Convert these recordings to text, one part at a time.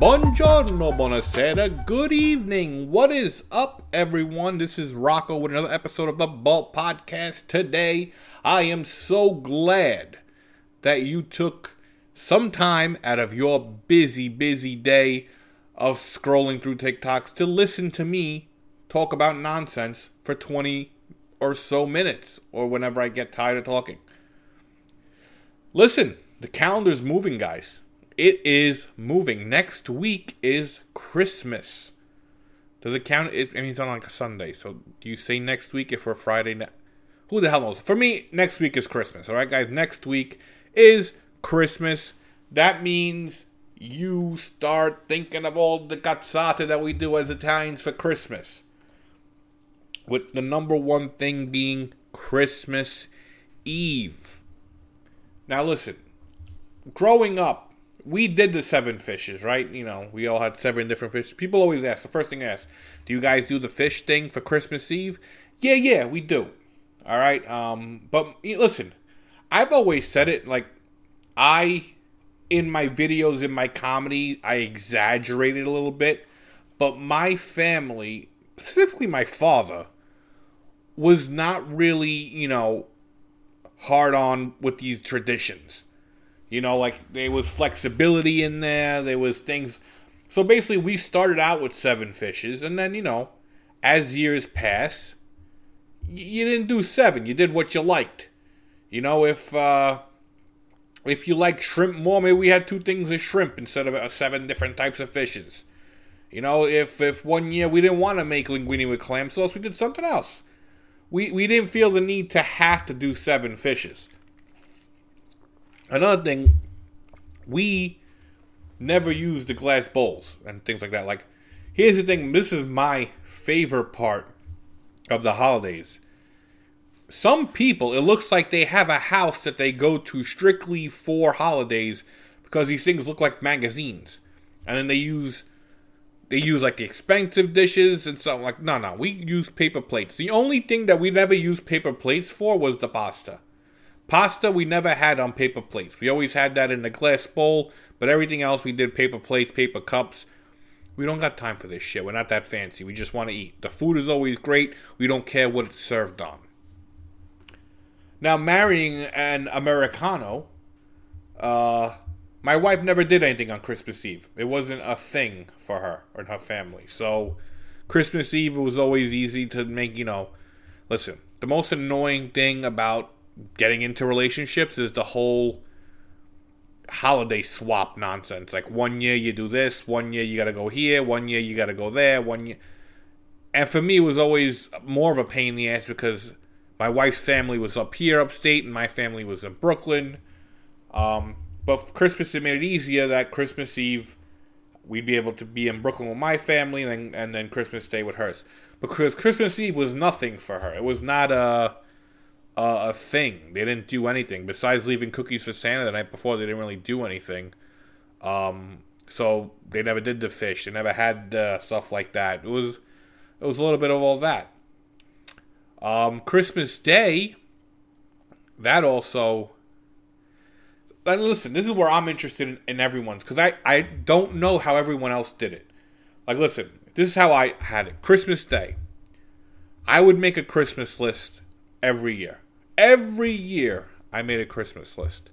Buongiorno, buonasera, good evening. What is up, everyone? This is Rocco with another episode of the BOH Podcast. Today, I am so glad that you took some time out of your busy, busy day of scrolling through TikToks to listen to me talk about nonsense for 20 or so minutes or whenever I get tired of talking. Listen, the calendar's moving, guys. It is moving. Next week is Christmas. Does it count? It, I mean, it's on like a Sunday. So do you say next week if we're Friday? Who the hell knows? For me, next week is Christmas. All right, guys. Next week is Christmas. That means you start thinking of all the cazzate that we do as Italians for Christmas. With the number one thing being Christmas Eve. Now, listen. Growing up, we did the seven fishes, right? You know, we all had seven different fishes. People always ask, the first thing I ask, do you guys do the fish thing for Christmas Eve? Yeah, yeah, we do. All right. Um, but listen, I've always said it like I in my videos in my comedy, I exaggerated a little bit, but my family, specifically my father, was not really, you know, hard on with these traditions. You know, like there was flexibility in there. There was things. So basically, we started out with seven fishes, and then you know, as years pass, you didn't do seven. You did what you liked. You know, if uh, if you like shrimp more, maybe we had two things of shrimp instead of uh, seven different types of fishes. You know, if if one year we didn't want to make linguine with clam sauce, we did something else. We we didn't feel the need to have to do seven fishes. Another thing, we never use the glass bowls and things like that. Like, here's the thing this is my favorite part of the holidays. Some people, it looks like they have a house that they go to strictly for holidays because these things look like magazines. And then they use they use like expensive dishes and stuff like no no we use paper plates the only thing that we never used paper plates for was the pasta Pasta we never had on paper plates. We always had that in a glass bowl, but everything else we did paper plates, paper cups. We don't got time for this shit. We're not that fancy. We just want to eat. The food is always great. We don't care what it's served on. Now, marrying an Americano, uh, my wife never did anything on Christmas Eve. It wasn't a thing for her and her family. So, Christmas Eve was always easy to make, you know. Listen, the most annoying thing about getting into relationships is the whole holiday swap nonsense. Like one year you do this, one year you got to go here, one year you got to go there, one year. And for me, it was always more of a pain in the ass because my wife's family was up here, upstate, and my family was in Brooklyn. Um, but Christmas, it made it easier that Christmas Eve we'd be able to be in Brooklyn with my family, and then, and then Christmas Day with hers. Because Christmas Eve was nothing for her. It was not a uh, a thing. They didn't do anything besides leaving cookies for Santa the night before. They didn't really do anything. Um, so they never did the fish. They never had uh, stuff like that. It was it was a little bit of all that. Um, Christmas Day. That also. And listen, this is where I'm interested in, in everyone's because I I don't know how everyone else did it. Like, listen, this is how I had it. Christmas Day. I would make a Christmas list every year. Every year I made a Christmas list.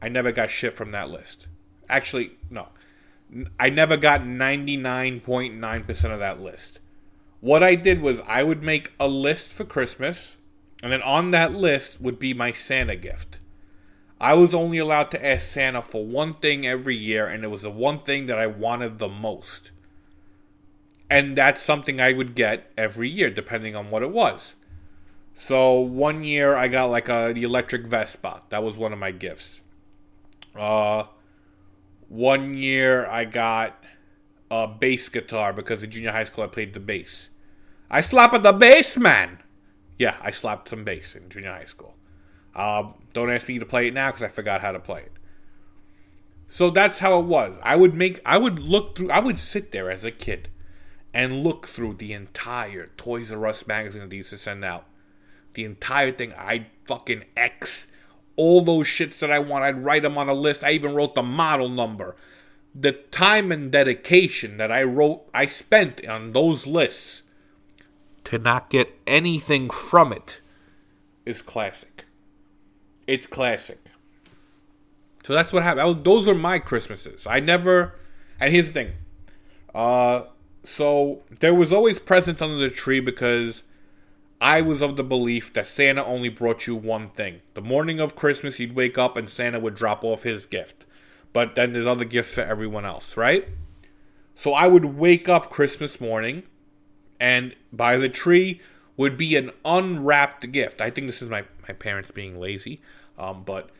I never got shit from that list. Actually, no. I never got 99.9% of that list. What I did was I would make a list for Christmas, and then on that list would be my Santa gift. I was only allowed to ask Santa for one thing every year, and it was the one thing that I wanted the most. And that's something I would get every year, depending on what it was. So one year I got like a the electric Vespa. That was one of my gifts. Uh, one year I got a bass guitar because in junior high school I played the bass. I slapped the bass, man. Yeah, I slapped some bass in junior high school. Um, don't ask me to play it now because I forgot how to play it. So that's how it was. I would make, I would look through, I would sit there as a kid and look through the entire Toys R Us magazine that they used to send out the entire thing. I fucking X all those shits that I want. I'd write them on a list. I even wrote the model number. the time and dedication that I wrote, I spent on those lists to not get anything from it is classic. It's classic. So that's what happened. Was, those are my Christmases. I never. And here's the thing. Uh, so there was always presents under the tree because I was of the belief that Santa only brought you one thing. The morning of Christmas, you'd wake up and Santa would drop off his gift. But then there's other gifts for everyone else, right? So I would wake up Christmas morning, and by the tree would be an unwrapped gift. I think this is my, my parents being lazy, um, but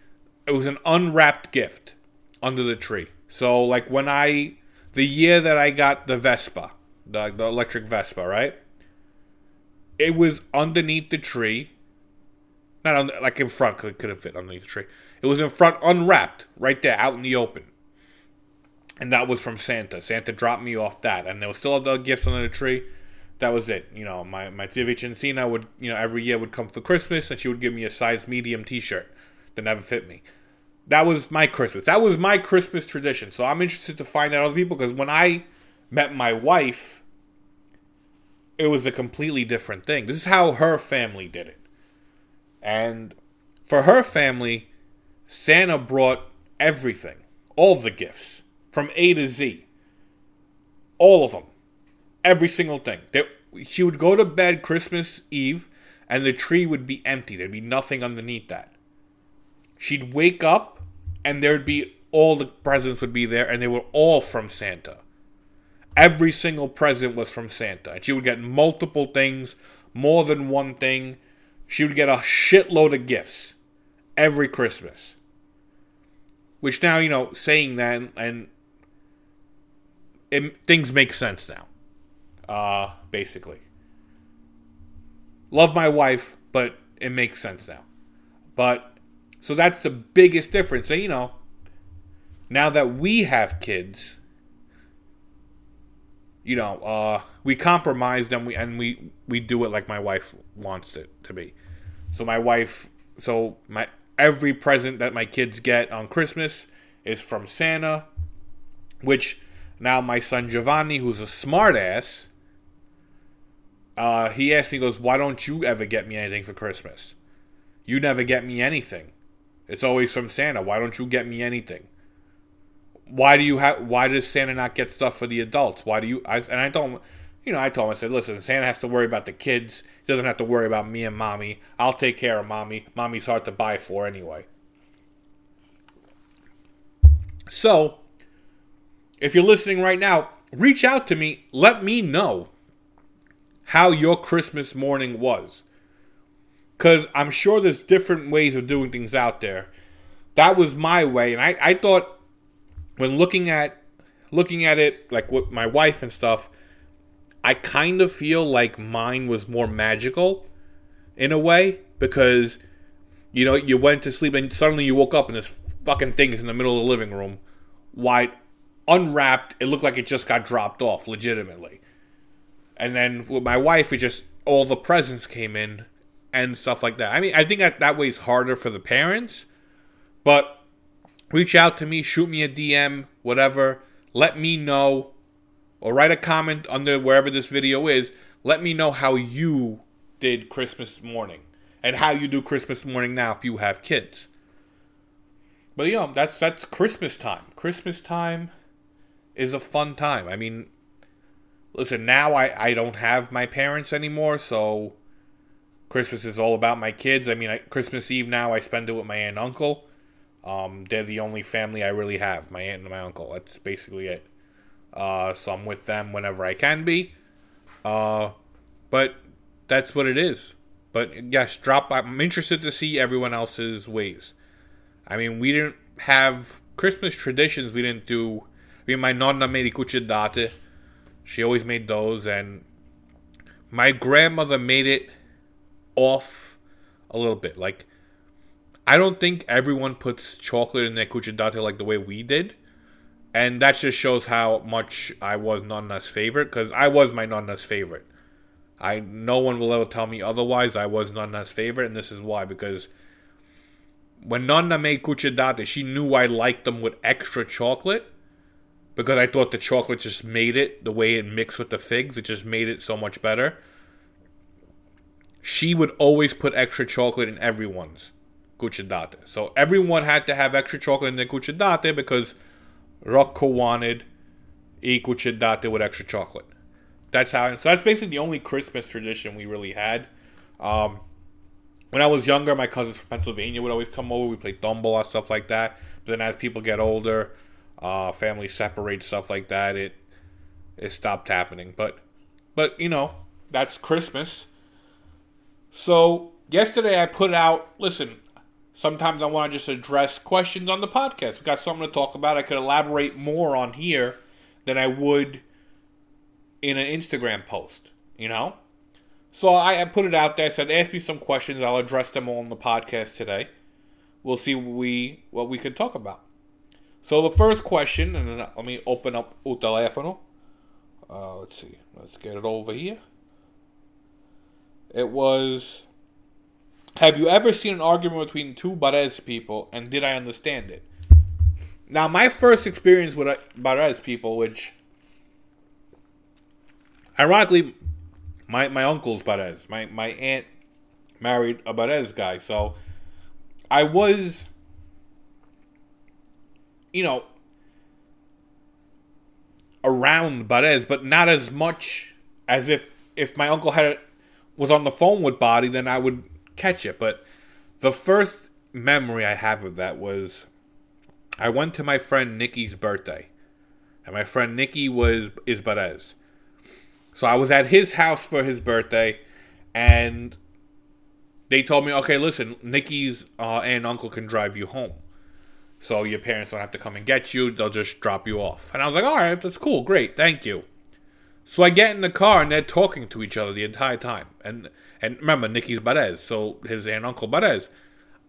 it was an unwrapped gift under the tree. So like when I the year that I got the Vespa, the, the electric Vespa, right? It was underneath the tree. Not on, like in front because it couldn't fit underneath the tree. It was in front, unwrapped, right there, out in the open. And that was from Santa. Santa dropped me off that, and there was still other gifts under the tree. That was it. You know, my my tia Vicencina would, you know, every year would come for Christmas, and she would give me a size medium T-shirt that never fit me. That was my Christmas. That was my Christmas tradition. So I'm interested to find out other people because when I met my wife, it was a completely different thing. This is how her family did it. And for her family, Santa brought everything, all the gifts, from A to Z. All of them. Every single thing. she would go to bed Christmas Eve, and the tree would be empty. There'd be nothing underneath that. She'd wake up, and there'd be all the presents would be there, and they were all from Santa. Every single present was from Santa. And she would get multiple things, more than one thing. She would get a shitload of gifts every Christmas. Which now, you know, saying that and it, things make sense now. Uh, basically. Love my wife, but it makes sense now. But so that's the biggest difference. And you know, now that we have kids, you know, uh, we compromise and we and we we do it like my wife wants it to be. So my wife, so my every present that my kids get on Christmas is from Santa, which now my son Giovanni, who's a smartass, uh, he asked me, he goes, "Why don't you ever get me anything for Christmas? You never get me anything." It's always from Santa. Why don't you get me anything? Why do you have? Why does Santa not get stuff for the adults? Why do you? I, and I him, you know, I told him, I said, listen, Santa has to worry about the kids. He doesn't have to worry about me and mommy. I'll take care of mommy. Mommy's hard to buy for anyway. So, if you're listening right now, reach out to me. Let me know how your Christmas morning was because I'm sure there's different ways of doing things out there. That was my way, and I, I thought when looking at looking at it like with my wife and stuff, I kind of feel like mine was more magical in a way because you know you went to sleep and suddenly you woke up and this fucking thing is in the middle of the living room, wide unwrapped. It looked like it just got dropped off, legitimately. And then with my wife, it just all the presents came in and stuff like that. I mean, I think that that way is harder for the parents, but reach out to me, shoot me a DM, whatever. Let me know, or write a comment under wherever this video is. Let me know how you did Christmas morning and how you do Christmas morning now if you have kids. But you know, that's that's Christmas time. Christmas time is a fun time. I mean, listen, now I I don't have my parents anymore, so Christmas is all about my kids. I mean, I, Christmas Eve now I spend it with my aunt and uncle. Um, they're the only family I really have, my aunt and my uncle. That's basically it. Uh, so I'm with them whenever I can be. Uh, but that's what it is. But yes, drop. I'm interested to see everyone else's ways. I mean, we didn't have Christmas traditions. We didn't do. I mean, my nonna made cucciadate. She always made those, and my grandmother made it off a little bit. Like, I don't think everyone puts chocolate in their cucce like the way we did. And that just shows how much I was Nonna's favorite, because I was my Nonna's favorite. I no one will ever tell me otherwise. I was Nonna's favorite, and this is why because when Nonna made cucce she knew I liked them with extra chocolate. because I thought the chocolate just made it the way it mixed with the figs. It just made it so much better. She would always put extra chocolate in everyone's cucciadate. So everyone had to have extra chocolate in their cucciadate because Rocco wanted a cucciadate with extra chocolate. That's how. So that's basically the only Christmas tradition we really had. Um, when I was younger, my cousins from Pennsylvania would always come over. We played tombola, stuff like that. But then as people get older, uh, families separate, stuff like that. It it stopped happening. But but you know that's Christmas. So yesterday I put out. Listen, sometimes I want to just address questions on the podcast. We got something to talk about. I could elaborate more on here than I would in an Instagram post. You know. So I, I put it out there. I said, ask me some questions. I'll address them all on the podcast today. We'll see what we what we can talk about. So the first question, and then let me open up o telefono. Uh, let's see. Let's get it over here. It was. Have you ever seen an argument between two Barese people, and did I understand it? Now, my first experience with Barese people, which ironically my my uncle's Barese. My my aunt married a Barese guy, so I was, you know, around Barese, but not as much as if if my uncle had was on the phone with Bari, then I would catch it. But the first memory I have of that was I went to my friend Nikki's birthday, and my friend Nikki was is. So I was at his house for his birthday, and they told me, okay, listen, Nikki's uh, aunt and uncle can drive you home. So your parents don't have to come and get you, they'll just drop you off. And I was like, all right, that's cool, great, thank you. So I get in the car and they're talking to each other the entire time. And and remember, Nikki's Barese, so his aunt and uncle Barese.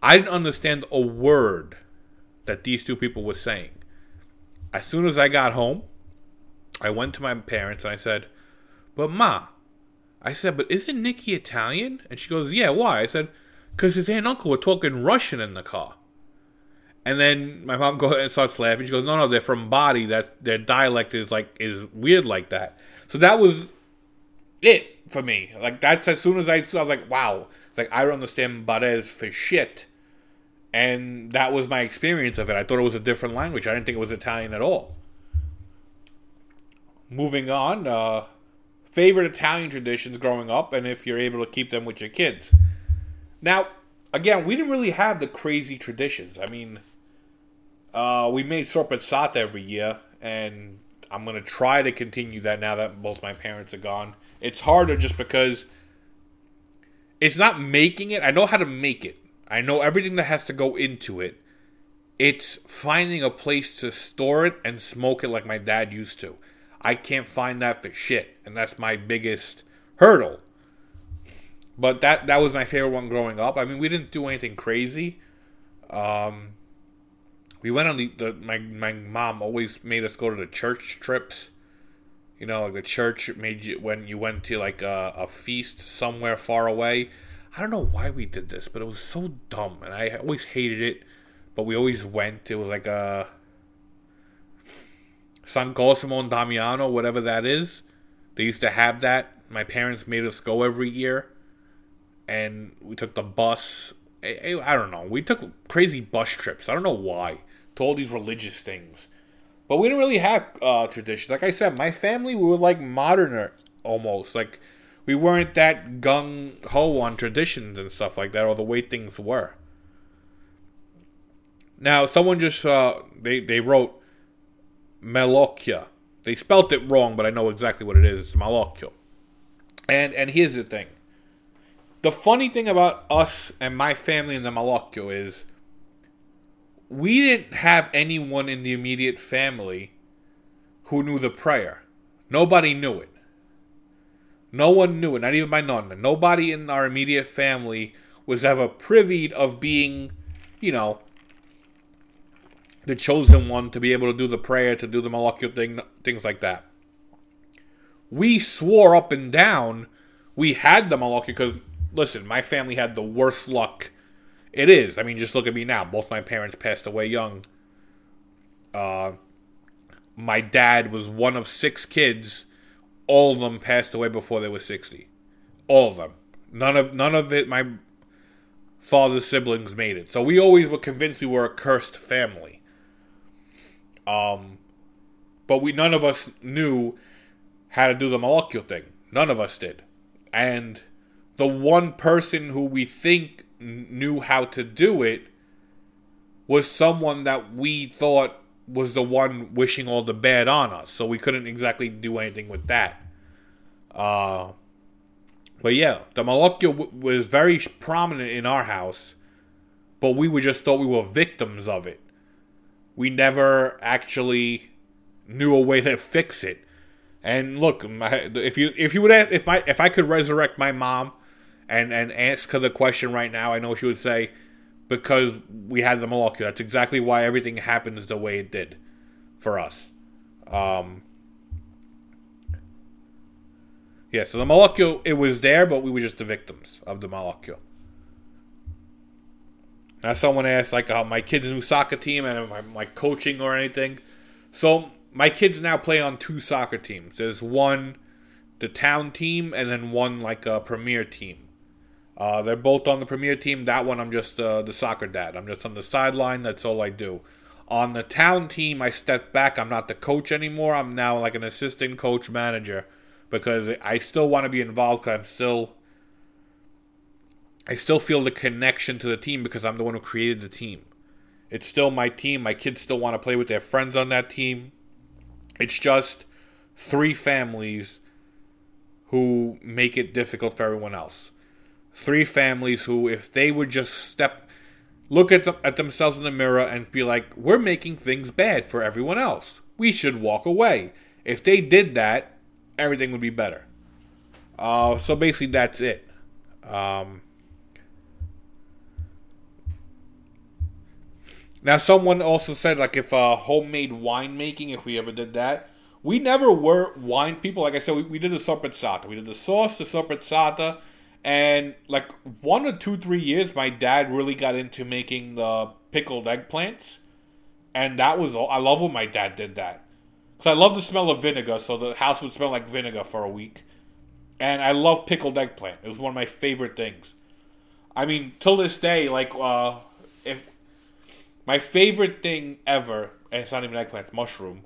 I didn't understand a word that these two people were saying. As soon as I got home, I went to my parents and I said, but Ma, I said, but isn't Nicky Italian? And she goes, yeah, why? I said, because his aunt and uncle were talking Russian in the car. And then my mom goes and starts laughing. She goes, no, no, they're from Bari. That their dialect is like is weird like that. So that was it for me. Like that's as soon as I saw, I was like, wow. It's like I don't understand Barese for shit. And that was my experience of it. I thought it was a different language. I didn't think it was Italian at all. Moving on, uh, favorite Italian traditions growing up and if you're able to keep them with your kids. Now, again, we didn't really have the crazy traditions. I mean, uh, we made sorpazzata every year, and I'm to try to continue that now that both my parents are gone. It's harder just because it's not making it. I know how to make it, I know everything that has to go into it. It's finding a place to store it and smoke it like my dad used to. I can't find that for shit, and that's my biggest hurdle. But that that was my favorite one growing up. I mean, we didn't do anything crazy. Um, we went on the, the my my mom always made us go to the church trips. You know, like the church made you when you went to like a, a feast somewhere far away. I don't know why we did this, but it was so dumb, and I always hated it. But we always went. It was like a San Cosimo and Damiano, whatever that is. They used to have that. My parents made us go every year, and we took the bus. I, I don't know. We took crazy bus trips. I don't know why to all these religious things, but we didn't really have uh, traditions. Like I said, my family we were like moderner almost. Like we weren't that gung ho on traditions and stuff like that, or the way things were. Now, someone just uh, they they wrote Malocchio. They spelt it wrong, but I know exactly what it is. It's Malocchio. And and here's the thing. The funny thing about us and my family in the Malocchio is we didn't have anyone in the immediate family who knew the prayer. Nobody knew it. No one knew it, not even my nonna. Nobody in our immediate family was ever privy of being, you know, the chosen one to be able to do the prayer, to do the malocchio thing, things like that. We swore up and down we had the malocchio because, listen, my family had the worst luck. It is. I mean, just look at me now. Both my parents passed away young. Uh, my dad was one of six kids. All of them passed away before they were sixty. All of them. None of none of it. My father's siblings made it. So we always were convinced we were a cursed family. Um, but we none of us knew how to do the malocchio thing. None of us did. And the one person who we think knew how to do it was someone that we thought was the one wishing all the bad on us. So we couldn't exactly do anything with that. Uh, but yeah, the malocchio w- was very prominent in our house, but we just thought we were victims of it. We never actually knew a way to fix it. And look, my, if you if you would ask, if my if I could resurrect my mom, and and ask her the question right now, I know she would say, because we had the malocchio. That's exactly why everything happens the way it did for us. Um, yeah, so the malocchio it was there, but we were just the victims of the malocchio. Now, someone asked like, uh, my kid's new soccer team, and am I like coaching or anything? So my kids now play on two soccer teams. There's one, the town team, and then one like a premier team. Uh, they're both on the premier team. That one, I'm just uh, the soccer dad. I'm just on the sideline. That's all I do. On the town team, I stepped back. I'm not the coach anymore. I'm now like an assistant coach manager because I still want to be involved. Cause I'm still, I still feel the connection to the team because I'm the one who created the team. It's still my team. My kids still want to play with their friends on that team. It's just three families who make it difficult for everyone else. Three families who, if they would just step, look at them, at themselves in the mirror and be like, "We're making things bad for everyone else. We should walk away." If they did that, everything would be better. Uh, so basically, that's it. Um, Now, someone also said like if uh, homemade winemaking, if we ever did that, we never were wine people. Like I said, we, we did the sorprezzata. We did the sauce, the sorprezzata, and like one or two, three years, my dad really got into making the pickled eggplants, and that was all. I love when my dad did that because I love the smell of vinegar. So the house would smell like vinegar for a week, and I love pickled eggplant. It was one of my favorite things. I mean, till this day, like uh, if my favorite thing ever, and it's not even eggplant, mushroom,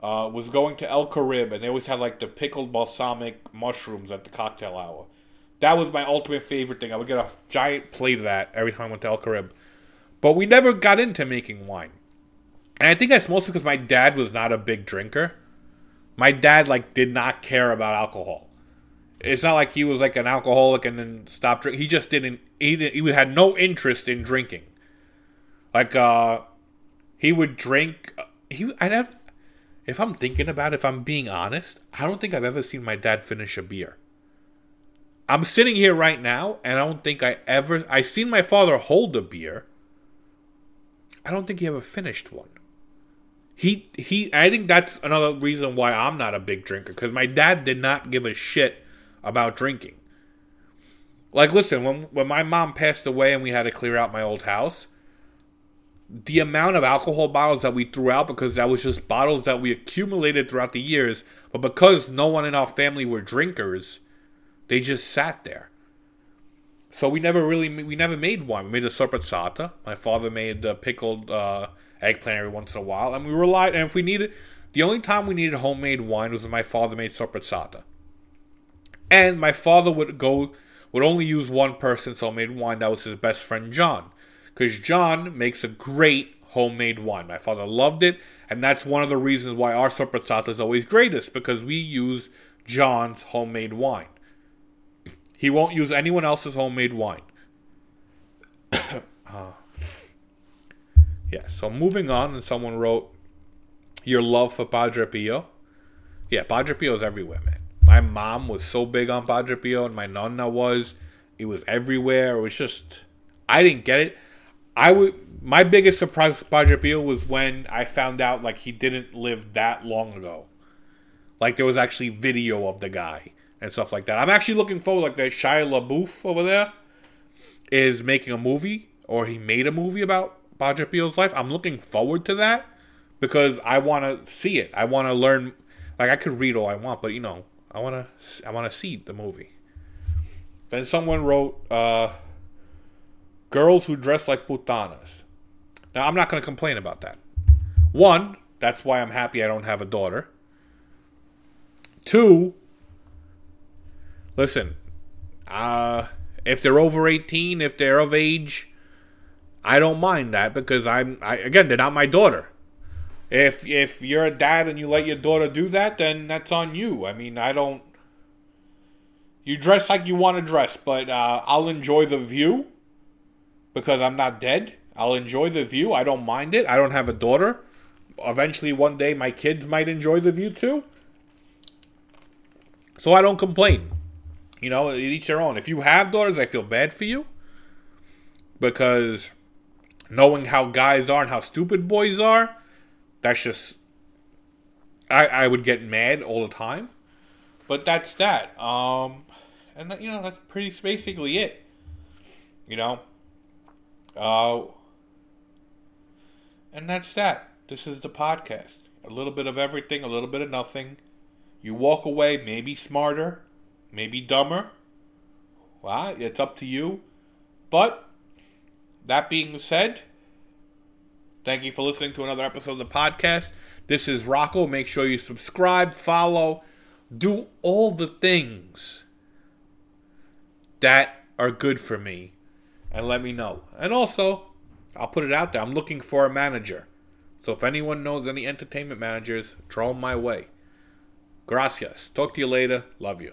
uh, was going to El Caribe, and they always had like the pickled balsamic mushrooms at the cocktail hour. That was my ultimate favorite thing. I would get a giant plate of that every time I went to El Caribe. But we never got into making wine. And I think that's mostly because my dad was not a big drinker. My dad like did not care about alcohol. It's not like he was like an alcoholic and then stopped drinking. He just didn't. He didn't, he had no interest in drinking. Like uh, he would drink. He I have. If I'm thinking about it, if I'm being honest, I don't think I've ever seen my dad finish a beer. I'm sitting here right now, and I don't think I ever. I seen my father hold a beer. I don't think he ever finished one. He he. I think that's another reason why I'm not a big drinker because my dad did not give a shit about drinking. Like, listen, when when my mom passed away and we had to clear out my old house, the amount of alcohol bottles that we threw out because that was just bottles that we accumulated throughout the years, but because no one in our family were drinkers, they just sat there. So we never really we never made one. We made a sorprezzata. My father made a pickled uh, eggplant every once in a while, and we relied. And if we needed, the only time we needed homemade wine was when my father made sorprezzata. And my father would go would only use one person, so made wine. That was his best friend John because John makes a great homemade wine. My father loved it, and that's one of the reasons why our sorprezzata is always greatest because we use John's homemade wine. He won't use anyone else's homemade wine. uh, yeah, so moving on, and someone wrote, Your love for Padre Pio. Yeah, Padre Pio is everywhere, man. My mom was so big on Padre Pio, and my nonna was. It was everywhere. It was just, I didn't get it. I would my biggest surprise with Padre Pio was when I found out like he didn't live that long ago. Like there was actually video of the guy and stuff like that. I'm actually looking forward like that Shia LaBeouf over there is making a movie or he made a movie about Padre Pio's life. I'm looking forward to that because I want to see it. I want to learn. Like I could read all I want, but you know, I want to. I want to see the movie. Then someone wrote, uh, "Girls who dress like putanas." Now I'm not going to complain about that. One, that's why I'm happy I don't have a daughter. Two, listen, uh, if they're over 18, if they're of age, I don't mind that because I'm I, again they're not my daughter. If if you're a dad and you let your daughter do that, then that's on you. I mean, I don't. You dress like you want to dress, but uh, I'll enjoy the view because I'm not dead. I'll enjoy the view. I don't mind it. I don't have a daughter. Eventually, one day, my kids might enjoy the view too. So I don't complain. You know, each their own. If you have daughters, I feel bad for you because knowing how guys are and how stupid boys are, that's just I I would get mad all the time. But that's that. Um and you know, that's pretty basically it. You know. Uh and that's that. This is the podcast. A little bit of everything, a little bit of nothing. You walk away maybe smarter, maybe dumber. Well, it's up to you. But that being said, thank you for listening to another episode of the podcast. This is Rocco. Make sure you subscribe, follow, do all the things that are good for me and let me know. And also, I'll put it out there. I'm looking for a manager. So if anyone knows any entertainment managers, throw them my way. Gracias. Talk to you later. Love you.